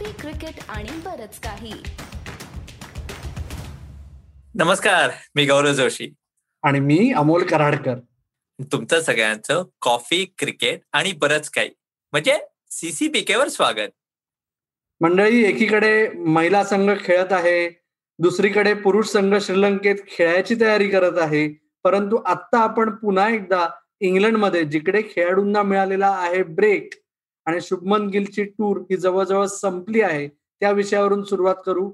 Coffee cricket आणि बरच काही. नमस्कार मी गौरव जोशी. आणि मी अमोल कराडकर. तुमचं सगळ्यांचं कॉफी क्रिकेट आणि बरंच काही. म्हणजे सीसीपीके वर स्वागत. मंडळी एकीकडे महिला संघ खेळत आहे दुसरीकडे पुरुष संघ श्रीलंकेत खेळायची तयारी करत आहे परंतु आता आपण पुन्हा एकदा इंग्लंडमध्ये जिकडे खेळाडूंना मिळालेला आहे ब्रेक आणि शुभमन गिलची टूर ही जवळजवळ संपली आहे. त्या विषयावरून सुरुवात करू.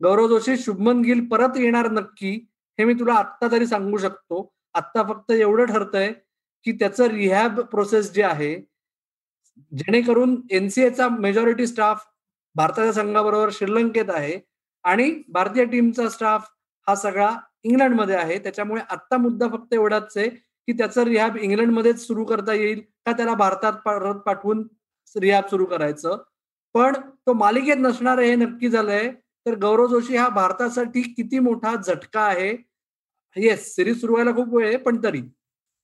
गौरव जोशी शुभमन गिल परत येणार नक्की हे मी तुला आत्ता तरी सांगू शकतो. आत्ता फक्त एवढं ठरतंय की त्याचं रिहॅब प्रोसेस जे आहे जेणेकरून एनसीएचा मेजॉरिटी स्टाफ भारताच्या संघाबरोबर श्रीलंकेत आहे आणि भारतीय टीमचा स्टाफ हा सगळा इंग्लंडमध्ये आहे. त्याच्यामुळे आत्ता मुद्दा फक्त एवढाच आहे की त्याचं रिहॅब इंग्लंडमध्येच सुरू करता येईल का त्याला भारतात परत पाठवून रिहॅब सुरू करायचं. पण तो मालिकेत नसणार हे नक्की झालंय. तर गौरव जोशी हा भारतासाठी किती मोठा झटका आहे? येस सिरीज सुरू व्हायला खूप वेळ आहे पण तरी.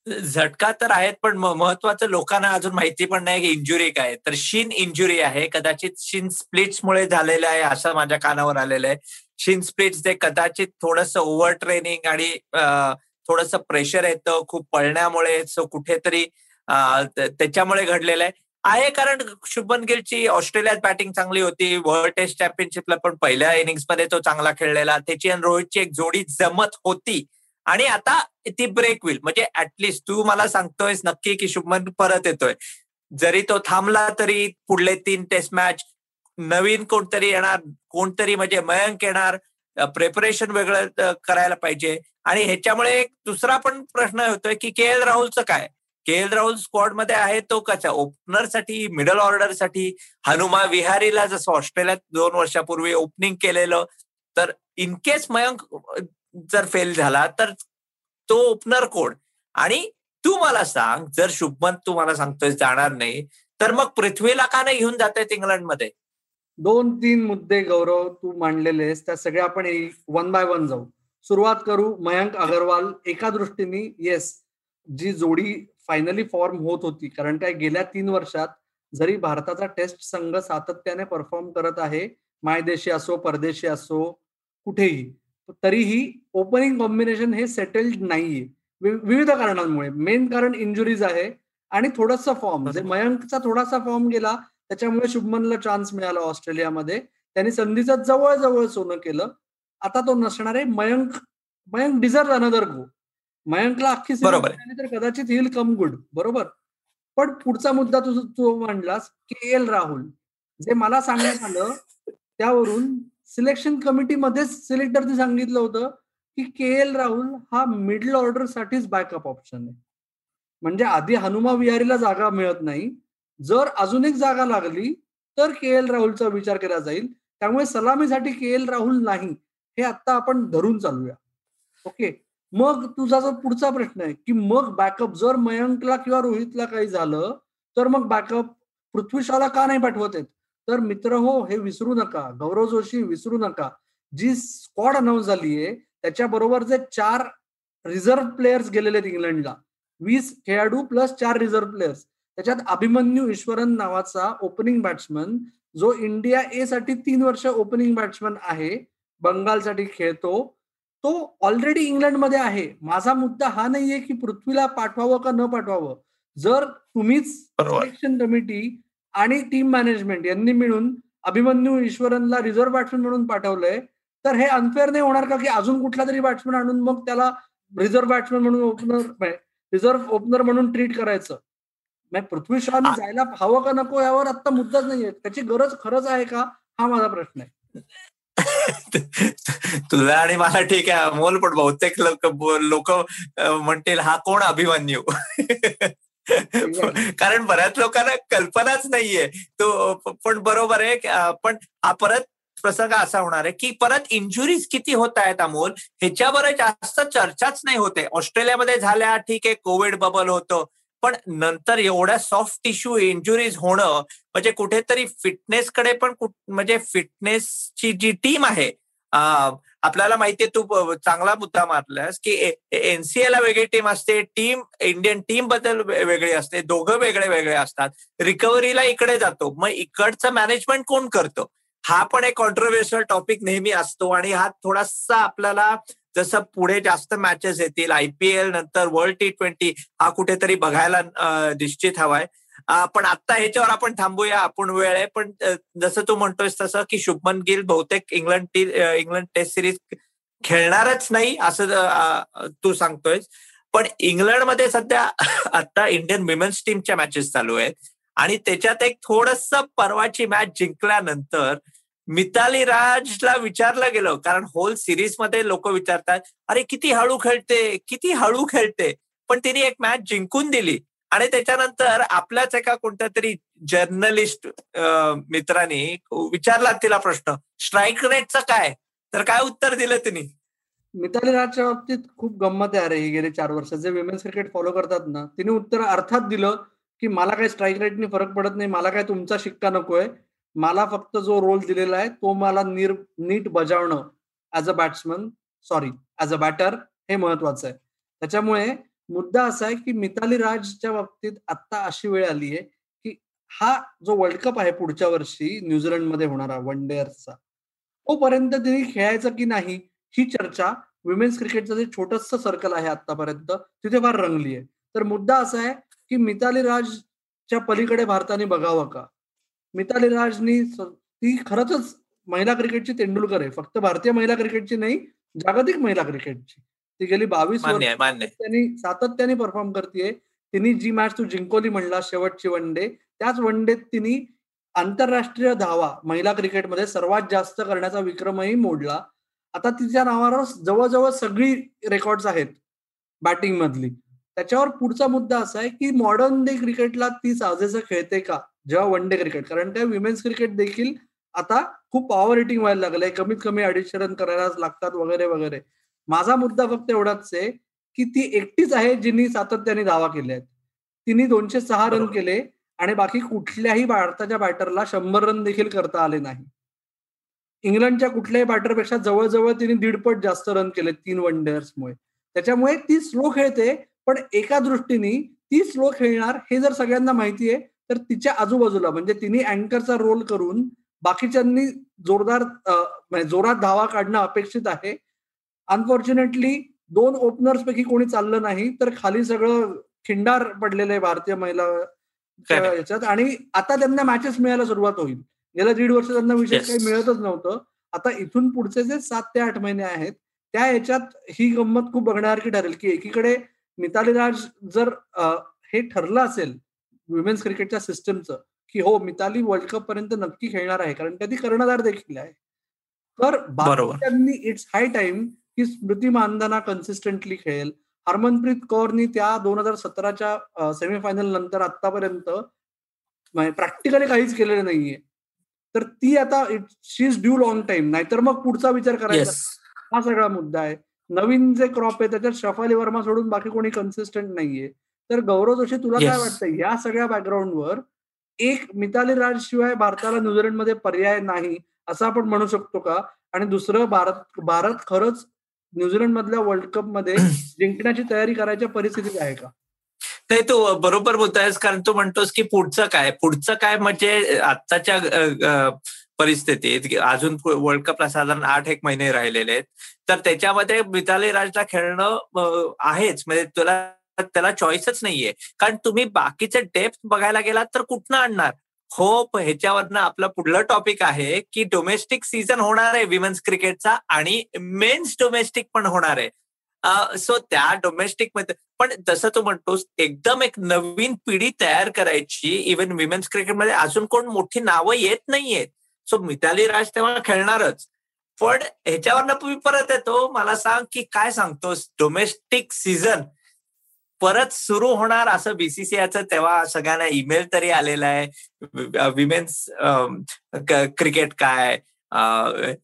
झटका तर आहेत पण महत्वाचं लोकांना अजून माहिती पण नाही की इंजुरी काय तर शिन इंजुरी आहे. कदाचित शिन स्प्लिट्समुळे झालेलं आहे असं माझ्या कानावर आलेलं आहे. शिन स्प्लिट्स ते कदाचित थोडस ओव्हर ट्रेनिंग आणि थोडस प्रेशर येतं खूप पळण्यामुळे कुठेतरी त्याच्यामुळे घडलेलं आहे. आहे कारण शुभन गिलची ऑस्ट्रेलियात बॅटिंग चांगली होती. वर्ल्ड टेस्ट चॅम्पियनशिपला पण पहिल्या इनिंग्समध्ये तो चांगला खेळलेला. त्याची आणि रोहितची एक जोडी जमत होती. आणि आता ती ब्रेक होईल म्हणजे ऍटलिस्ट तू मला सांगतोयस नक्की की शुभमन परत येतोय. जरी तो थांबला तरी पुढले तीन टेस्ट मॅच नवीन कोणतरी येणार कोणतरी म्हणजे मयंक येणार. प्रिपरेशन वेगळं करायला पाहिजे. आणि ह्याच्यामुळे एक दुसरा पण प्रश्न होतोय की के एल राहुलचं काय? के एल राहुल स्क्वॉडमध्ये आहे तो कसा? ओपनरसाठी मिडल ऑर्डरसाठी हनुमा विहारीला जसं ऑस्ट्रेलियात दोन वर्षापूर्वी ओपनिंग केलेलं तर इन केस मयंक जर फेल झाला तर तो ओपनर कोण? आणि तू मला सांग जर शुभमन तू मला सांगतोय जाणार नाही तर मग पृथ्वीला का नाही घेऊन जात आहेत इंग्लंडमध्ये? दोन तीन मुद्दे गौरव तू मांडलेले त्या सगळ्या आपण वन बाय वन जाऊ. सुरुवात करू मयंक अगरवाल एका दृष्टीने येस जी जोडी फायनली फॉर्म होत होती. कारण काय गेल्या तीन वर्षात जरी भारताचा टेस्ट संघ सातत्याने परफॉर्म करत आहे मायदेशी असो परदेशी असो कुठेही तरीही ओपनिंग कॉम्बिनेशन हे सेटल्ड नाहीये. विविध कारणांमुळे. मेन कारण इंजुरीज आहे आणि थोडस फॉर्म म्हणजे मयंकचा थोडासा फॉर्म गेला त्याच्यामुळे शुभमनला चान्स मिळाला ऑस्ट्रेलियामध्ये. त्यांनी संधीचं जवळ सोनं केलं. आता तो नसणार आहे Mayank Mayank deserve another go मयंकला अख्खी बरोबर तर कदाचित हिल कम गुड बरोबर? पण पुढचा मुद्दा तुझ तू मांडलास के एल राहुल. जे मला सांगण्यात आलं त्यावरून सिलेक्शन कमिटीमध्येच सिलेक्टरने सांगितलं होतं की के एल राहुल हा मिडल ऑर्डर साठीच बॅकअप ऑप्शन आहे. म्हणजे आधी हनुमा विहारीला जागा मिळत नाही. जर अजून एक जागा लागली तर के एल राहुलचा विचार केला जाईल. त्यामुळे सलामीसाठी के एल राहुल नाही हे आता आपण धरून चालूया. ओके? मग तुझा जो पुढचा प्रश्न आहे की मग बॅकअप जर मयंकला किंवा रोहितला काही झालं तर मग बॅकअप पृथ्वीशाला का नाही पाठवत आहेत? तर मित्र हो हे विसरू नका. गौरव जोशी विसरू नका. जी स्क्वॉड अनाऊन्स झालीये त्याच्याबरोबर त्याच्या जे चार रिझर्व्ह प्लेयर्स गेलेले आहेत इंग्लंडला. वीस खेळाडू प्लस चार रिझर्व्ह प्लेयर्स त्याच्यात अभिमन्यू ईश्वरन नावाचा ओपनिंग बॅट्समन जो इंडिया ए साठी तीन वर्ष ओपनिंग बॅट्समन आहे बंगालसाठी खेळतो. तो ऑलरेडी इंग्लंडमध्ये आहे. माझा मुद्दा हा नाहीये की पृथ्वीला पाठवावं का न पाठवावं. जर तुम्हीच सिलेक्शन कमिटी आणि टीम मॅनेजमेंट यांनी मिळून अभिमन्यू ईश्वरनला रिझर्व्ह बॅट्समन म्हणून पाठवलंय तर हे अनफेअर नाही होणार का की अजून कुठला तरी बॅट्समन आणून मग त्याला रिझर्व्ह बॅट्समन म्हणून ओपनर रिझर्व्ह ओपनर म्हणून ट्रीट करायचं? पृथ्वी शॉने जायला हवं का नको यावर आता मुद्दाच नाहीये. त्याची गरज खरंच आहे का? हा माझा प्रश्न आहे. तुला आणि मला ठीक आहे अमोल पण बहुतेक लोक लोक म्हणतील हा कोण अभिमन्यू? कारण बऱ्याच लोकांना कल्पनाच नाहीये. तो पण बरोबर आहे पण हा परत प्रसंग असा होणार आहे की परत इंजुरीज किती होत आहेत अमोल ह्याच्यावर जास्त चर्चाच नाही होते. ऑस्ट्रेलियामध्ये झाल्या ठीक आहे कोविड बबल होतं. पण नंतर एवढ्या सॉफ्ट टिश्यू इंजुरीज होणं म्हणजे कुठेतरी फिटनेसकडे पण म्हणजे फिटनेसची जी टीम आहे आपल्याला माहितीये तू चांगला मुद्दा मारलास की एनसीए ला वेगळी टीम असते टीम इंडियन टीमबद्दल वेगळी असते दोघं वेगळे वेगळे असतात. रिकव्हरीला इकडे जातो मग इकडचं मॅनेजमेंट कोण करतो? हा पण एक कॉन्ट्रोवर्शियल टॉपिक नेहमी असतो आणि हा थोडासा आपल्याला जसं पुढे जास्त मॅचेस येतील आयपीएल नंतर वर्ल्ड टी ट्वेंटी हा कुठेतरी बघायला निश्चित हवाय. पण आता ह्याच्यावर आपण थांबूया आपण वेळ आहे. पण जसं तू म्हणतोयस तसं की शुभमन गिल बहुतेक इंग्लंड टी इंग्लंड टेस्ट सिरीज खेळणारच नाही असं तू सांगतोयस. पण इंग्लंडमध्ये सध्या आता इंडियन विमेन्स टीमच्या मॅचेस चालू आहेत. आणि त्याच्यात एक थोडस परवाची मॅच जिंकल्यानंतर मिताली राजला विचारलं गेलं कारण होल सिरीजमध्ये लोक विचारतात अरे किती हळू खेळते किती हळू खेळते? पण तिने एक मॅच जिंकून दिली. आणि त्याच्यानंतर आपल्याच एका कोणत्या तरी जर्नलिस्ट मित्रांनी विचारला तिला प्रश्न स्ट्राईक रेटचं काय? तर काय उत्तर दिलं तिने? मिताली राजच्या बाबतीत खूप गंमत आहे. अरे ही गेले चार वर्ष जे विमेन्स क्रिकेट फॉलो करतात ना तिने उत्तर अर्थात दिलं की मला काही स्ट्राईक रेटने फरक पडत नाही. मला काय तुमचा शिक्का नकोय. मला फक्त जो रोल दिलेला आहे तो मला निर नीट बजावणं as a batsman sorry as a batter हे महत्वाचं आहे. त्याच्यामुळे मुद्दा असा आहे की मिताली राजच्या बाबतीत आता अशी वेळ आली आहे की हा जो वर्ल्ड कप आहे पुढच्या वर्षी न्यूझीलंडमध्ये होणारा वन डेअर्सचा तोपर्यंत तिने खेळायचं की नाही ही चर्चा विमेन्स क्रिकेटचं जे छोटस सर्कल आहे आतापर्यंत तिथे फार रंगली आहे. तर मुद्दा असा आहे की मिताली राजच्या पलीकडे भारताने बघावं का? मिताली राजनी ती खरंच महिला क्रिकेटची तेंडुलकर आहे. फक्त भारतीय महिला क्रिकेटची नाही जागतिक महिला क्रिकेटची. ती गेली बावीस वर्ष त्यांनी सातत्याने परफॉर्म करते तिने जी मॅच तू जिंकवली म्हणला शेवटची वन डे त्याच वन डेत तिने आंतरराष्ट्रीय धावा महिला क्रिकेटमध्ये सर्वात जास्त करण्याचा विक्रमही मोडला. आता तिच्या नावावर जवळजवळ सगळी रेकॉर्ड्स आहेत बॅटिंग मधली. त्याच्यावर पुढचा मुद्दा असा आहे की मॉडर्न डे क्रिकेटला ती साजेसं खेळते का? जेव्हा वन डे क्रिकेट कारण त्या विमेन्स क्रिकेट देखील आता खूप पॉवर हिटिंग व्हायला लागलंय. कमीत कमी अडीचशे रन करायला लागतात वगैरे वगैरे. माझा मुद्दा फक्त एवढाच आहे की ती एकटीच आहे जिनी सातत्याने दावा केले आहेत तिने दोनशे सहा रन केले आणि बाकी कुठल्याही भारताच्या बॅटरला शंभर रन देखील करता आले नाही. इंग्लंडच्या कुठल्याही बॅटरपेक्षा जवळजवळ तिने दीडपट जास्त रन केले तीन वन डेअर्समुळे त्याच्यामुळे ती स्लो खेळते पण एका दृष्टीने ती स्लो खेळणार हे जर सगळ्यांना माहिती आहे तर तिच्या आजूबाजूला म्हणजे तिने अँकरचा रोल करून बाकीच्यांनी जोरदार म्हणजे जोरात धावा काढणं अपेक्षित आहे. अनफॉर्च्युनेटली दोन ओपनर्स पैकी कोणी चाललं नाही तर खाली सगळं खिंडार पडलेलं आहे भारतीय महिला याच्यात आणि आता त्यांना मॅचेस मिळायला सुरुवात होईल. गेल्या दीड वर्ष त्यांना विशेष काही मिळतच नव्हतं. आता इथून पुढचे जे सात ते आठ महिने आहेत त्या याच्यात ही गंमत खूप बघण्यासारखी ठरेल की एकीकडे मिताली राज जर हे ठरलं असेल विमेन्स क्रिकेटच्या सिस्टमचं की हो मिताली वर्ल्ड कप पर्यंत नक्की खेळणार आहे कारण त्या ती कर्णधार देखील आहे. तर त्यांनी इट्स हाय टाइम की स्मृती मानधना कन्सिस्टंटली खेळेल. हरमनप्रीत कौरनी त्या दोन हजार सतराच्या सेमीफायनल नंतर आतापर्यंत प्रॅक्टिकली काहीच केलेलं नाहीये. तर ती आता she is due long time नाहीतर मग पुढचा विचार करायचा. हा सगळा मुद्दा आहे. नवीन जे क्रॉप आहे त्याच्यात शफाली वर्मा सोडून बाकी कोणी कन्सिस्टंट नाहीये. तर गौरव जोशी तुला काय वाटतं या सगळ्या बॅकग्राऊंडवर एक मिताली राज शिवाय भारताला न्यूझीलंडमध्ये पर्याय नाही असं आपण म्हणू शकतो का? आणि दुसरं भारत भारत खरंच न्यूझीलंड मधल्या वर्ल्ड कपमध्ये जिंकण्याची तयारी करायच्या परिस्थितीत आहे का? नाही तू बरोबर बोलतोयस कारण तू म्हणतोस की पुढचं काय? पुढचं काय म्हणजे आत्ताच्या परिस्थितीत अजून वर्ल्ड कपला साधारण आठ एक महिने राहिलेले आहेत. तर त्याच्यामध्ये मिताली राजला खेळणं आहेच. म्हणजे तुला त्याला चॉईसच नाहीये. कारण तुम्ही बाकीचे डेप्थ बघायला गेलात तर कुठनं आणणार? होप ह्याच्यावरनं आपलं पुढलं टॉपिक आहे की डोमेस्टिक सीझन होणार आहे विमेन्स क्रिकेटचा आणि मेन्स डोमेस्टिक पण होणार आहे. सो त्या डोमेस्टिकमध्ये पण जसं तू म्हणतोस एकदम एक नवीन पिढी तयार करायची इव्हन विमेन्स क्रिकेटमध्ये अजून कोण मोठी नावं येत नाहीयेत. सो मिताली राज तेव्हा खेळणारच. पण ह्याच्यावरनं तुम्ही परत येतो मला सांग की काय सांगतोस? डोमेस्टिक सीझन परत सुरू होणार असं बीसीसीआयचं तेव्हा सगळ्यांना ईमेल तरी आलेला आहे. विमेन्स क्रिकेट काय?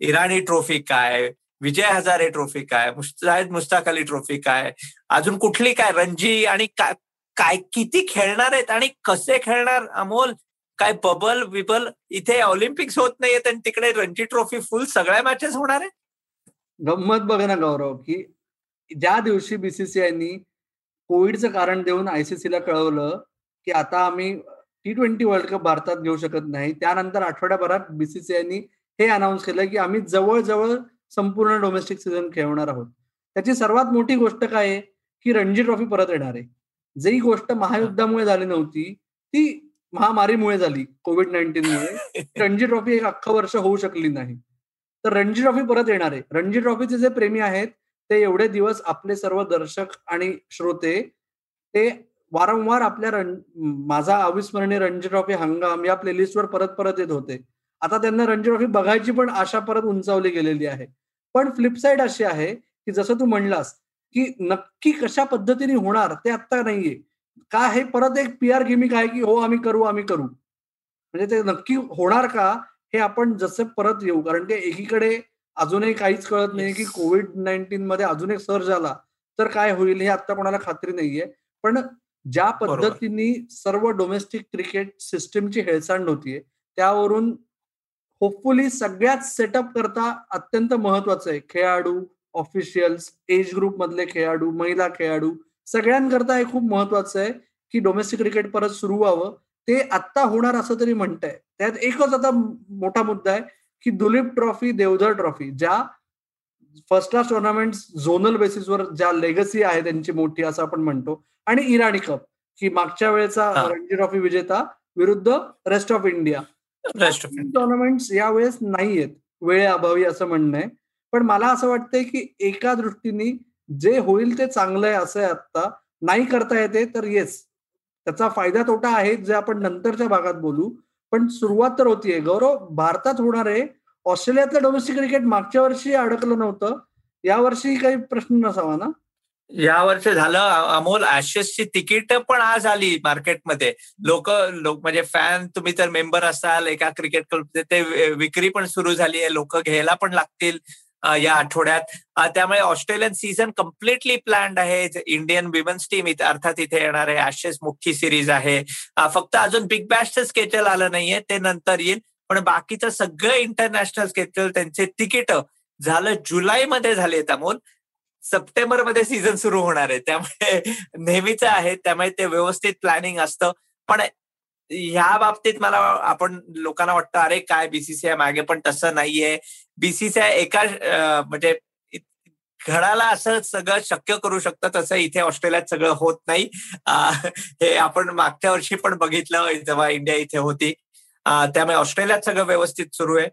इराणी ट्रॉफी काय? विजय हजारे ट्रॉफी काय? मुस्ताहिद मुस्ताक अली ट्रॉफी काय? अजून कुठली काय? रणजी आणि काय काय किती खेळणार आहेत आणि कसे खेळणार? अमोल काय बबल विबल इथे ऑलिम्पिक्स होत नाहीयेत आणि तिकडे रणजी ट्रॉफी फुल सगळ्या मॅचेस होणार आहे गंमत बघ ना गौरव की ज्या दिवशी बीसीसीआयनी कोविडचं कारण देऊन आयसीसीला कळवलं की आता आम्ही टी ट्वेंटी वर्ल्ड कप भारतात घेऊ शकत नाही. त्यानंतर आठवड्याभरात बीसीसीआयनी हे अनाऊन्स केलं की आम्ही जवळजवळ संपूर्ण डोमेस्टिक सीझन खेळवणार आहोत. त्याची सर्वात मोठी गोष्ट काय आहे? की रणजी ट्रॉफी परत येणार आहे. जी गोष्ट महायुद्धामुळे झाली नव्हती ती महामारीमुळे झाली कोविड नाईन्टीनमुळे. रणजी ट्रॉफी एक अख्खं वर्ष होऊ शकली नाही. तर रणजी ट्रॉफी परत येणार आहे. रणजी ट्रॉफीचे जे प्रेमी आहेत ते एवढे दिवस आपले सर्व दर्शक आणि श्रोते ते वारंवार आपल्या रण माझा अविस्मरणीय रणजी ट्रॉफी हंगाम या प्लेलिस्टवर परत परत येत होते. आता त्यांना रणजी ट्रॉफी बघायची पण आशा परत उंचावली गेलेली आहे. पण फ्लिपसाईड अशी आहे की जसं तू म्हणलास की नक्की कशा पद्धतीने होणार ते आत्ता नाहीये. का हे परत एक पी आर गिमिक आहे की हो आम्ही करू आम्ही करू. म्हणजे ते नक्की होणार का हे आपण जसं परत येऊ. कारण की एकीकडे अजूनही काहीच कळत नाही की कोविड नाईन्टीन मध्ये अजून एक सर्ज आला. तर काय होईल हे आता कोणाला खात्री नाहीये. पण ज्या पद्धतीने सर्व डोमेस्टिक क्रिकेट सिस्टीमची हेळसांड होतीये त्यावरून होपफुली सगळ्यात सेटअप करता अत्यंत महत्वाचं आहे. खेळाडू ऑफिशियल्स एज ग्रुप मधले खेळाडू महिला खेळाडू सगळ्यांकरता हे खूप महत्वाचं आहे की डोमेस्टिक क्रिकेट परत सुरू व्हावं. ते आत्ता होणार असं तरी म्हणतंय. त्यात एकच आता मोठा मुद्दा आहे की दुलीप ट्रॉफी देवधर ट्रॉफी ज्या फर्स्ट क्लास टुर्नामेंट झोनल बेसिसवर ज्या लेगसी आहे त्यांची मोठी असं आपण म्हणतो. आणि इराणी कप की मागच्या वेळेचा रणजी ट्रॉफी विजेता विरुद्ध रेस्ट ऑफ इंडिया टुर्नामेंट यावेळेस नाही आहेत वेळेअभावी असं म्हणणं आहे. पण मला असं वाटतंय की एका दृष्टीने जे होईल ते चांगलं आहे असं आहे आता नाही करता येते तर येस त्याचा फायदा तोटा आहे जे आपण नंतरच्या भागात बोलू. पण सुरुवात तर होतीये. गौरव भारतात होणार आहे. ऑस्ट्रेलियातलं डोमेस्टिक क्रिकेट मागच्या वर्षी अडकलं नव्हतं. या वर्षी काही प्रश्न नसावा ना? या वर्षी झालं अमोल. ची तिकीट पण आज आली मार्केटमध्ये. लोक लोक म्हणजे फॅन तुम्ही तर मेंबर असाल एका क्रिकेट क्लब ते विक्री पण सुरू झाली आहे लोक घ्यायला पण लागतील. या आठवड्यात. त्यामुळे ऑस्ट्रेलियन सीझन कम्प्लिटली प्लॅन्ड आहे. इंडियन विमन्स टीम इथे अर्थात इथे येणार आहे. आशेस मुख्य सिरीज आहे. फक्त अजून बिग बॅशचं स्केचल आलं नाहीये. ते नंतर येईल. पण बाकीचं सगळं इंटरनॅशनल स्केचल त्यांचे तिकीट झालं जुलैमध्ये झाले अमोल सप्टेंबरमध्ये सीझन सुरू होणार आहे. त्यामुळे नेहमीच आहे. त्यामुळे ते व्यवस्थित प्लॅनिंग असतं. पण ह्या बाबतीत मला आपण लोकांना वाटतं अरे काय बीसीसीआय मागे पण तसं नाहीये. बीसीसीआय एका म्हणजे घडाला असं सगळं शक्य करू शकतं तसं इथे ऑस्ट्रेलियात सगळं होत नाही. हे आपण मागच्या वर्षी पण बघितलं जेव्हा इंडिया इथे होती. त्यामुळे ऑस्ट्रेलियात सगळं व्यवस्थित सुरू आहे.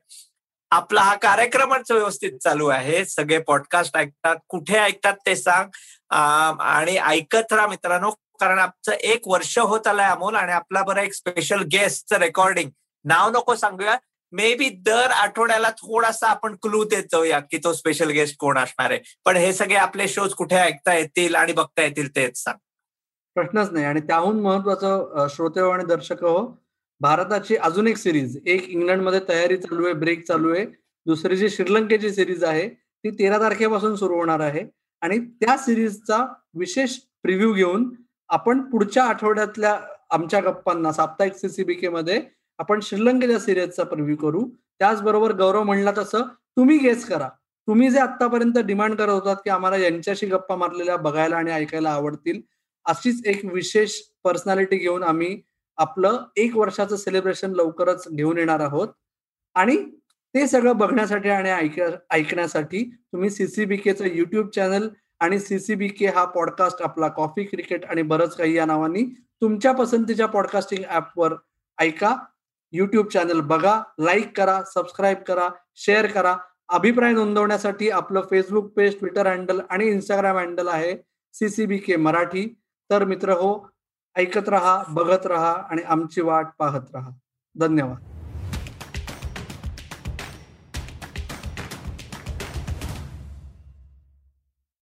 आपला हा कार्यक्रमच व्यवस्थित चालू आहे. सगळे पॉडकास्ट ऐकतात. कुठे ऐकतात ते सांग. आणि ऐकत राहा मित्रांनो. कारण आमचं एक वर्ष होत आलंय अमोल आणि आपला बरं एक स्पेशल गेस्टचं रेकॉर्डिंग नाव नको सांगूया. मे बी दर आठवड्याला थोडासा आपण क्लू देत जाऊया की तो स्पेशल गेस्ट कोण असणार आहे. पण हे सगळे आपले शोज कुठे ऐकता येतील आणि बघता येतील तेच सांग. प्रश्नच नाही. आणि त्याहून महत्वाचं श्रोते हो आणि दर्शक हो भारताची अजून एक सिरीज एक इंग्लंडमध्ये तयारी चालू आहे ब्रेक चालू आहे. दुसरी जी श्रीलंकेची सिरीज आहे ती तेरा तारखेपासून सुरू होणार आहे. आणि त्या सिरीजचा विशेष प्रिव्ह्यू घेऊन आपण पुढच्या आठवड्यातल्या आमच्या गप्पांना साप्ताहिक सीसीबीके मध्ये आपण श्रीलंकेच्या सिरीजचा प्रिव्ह्यू करू. त्याचबरोबर गौरव म्हणला तसं तुम्ही गेस करा. तुम्ही जे आतापर्यंत डिमांड करत होतात की आम्हाला यांच्याशी गप्पा मारलेल्या बघायला आणि ऐकायला आवडतील अशीच एक विशेष पर्सनॅलिटी घेऊन आम्ही आपलं एक वर्षाचं सेलिब्रेशन लवकरच घेऊन येणार आहोत. आणि ते सगळं बघण्यासाठी आणि ऐकण्यासाठी तुम्ही सीसीबीकेचं युट्यूब चॅनल आणि सीसीबीके हा पॉडकास्ट आपला कॉफी क्रिकेट आणि बरंच काही या नावानी तुमच्या पसंतीच्या पॉडकास्टिंग ऍपवर ऐका. युट्यूब चॅनल बघा लाईक करा सबस्क्राईब करा शेअर करा. अभिप्राय नोंदवण्यासाठी आपलं फेसबुक पेज ट्विटर हँडल आणि इंस्टाग्राम हँडल आहे सीसीबीके मराठी. तर मित्र हो ऐकत रहा बघत रहा आणि आमची वाट पाहत रहा. धन्यवाद.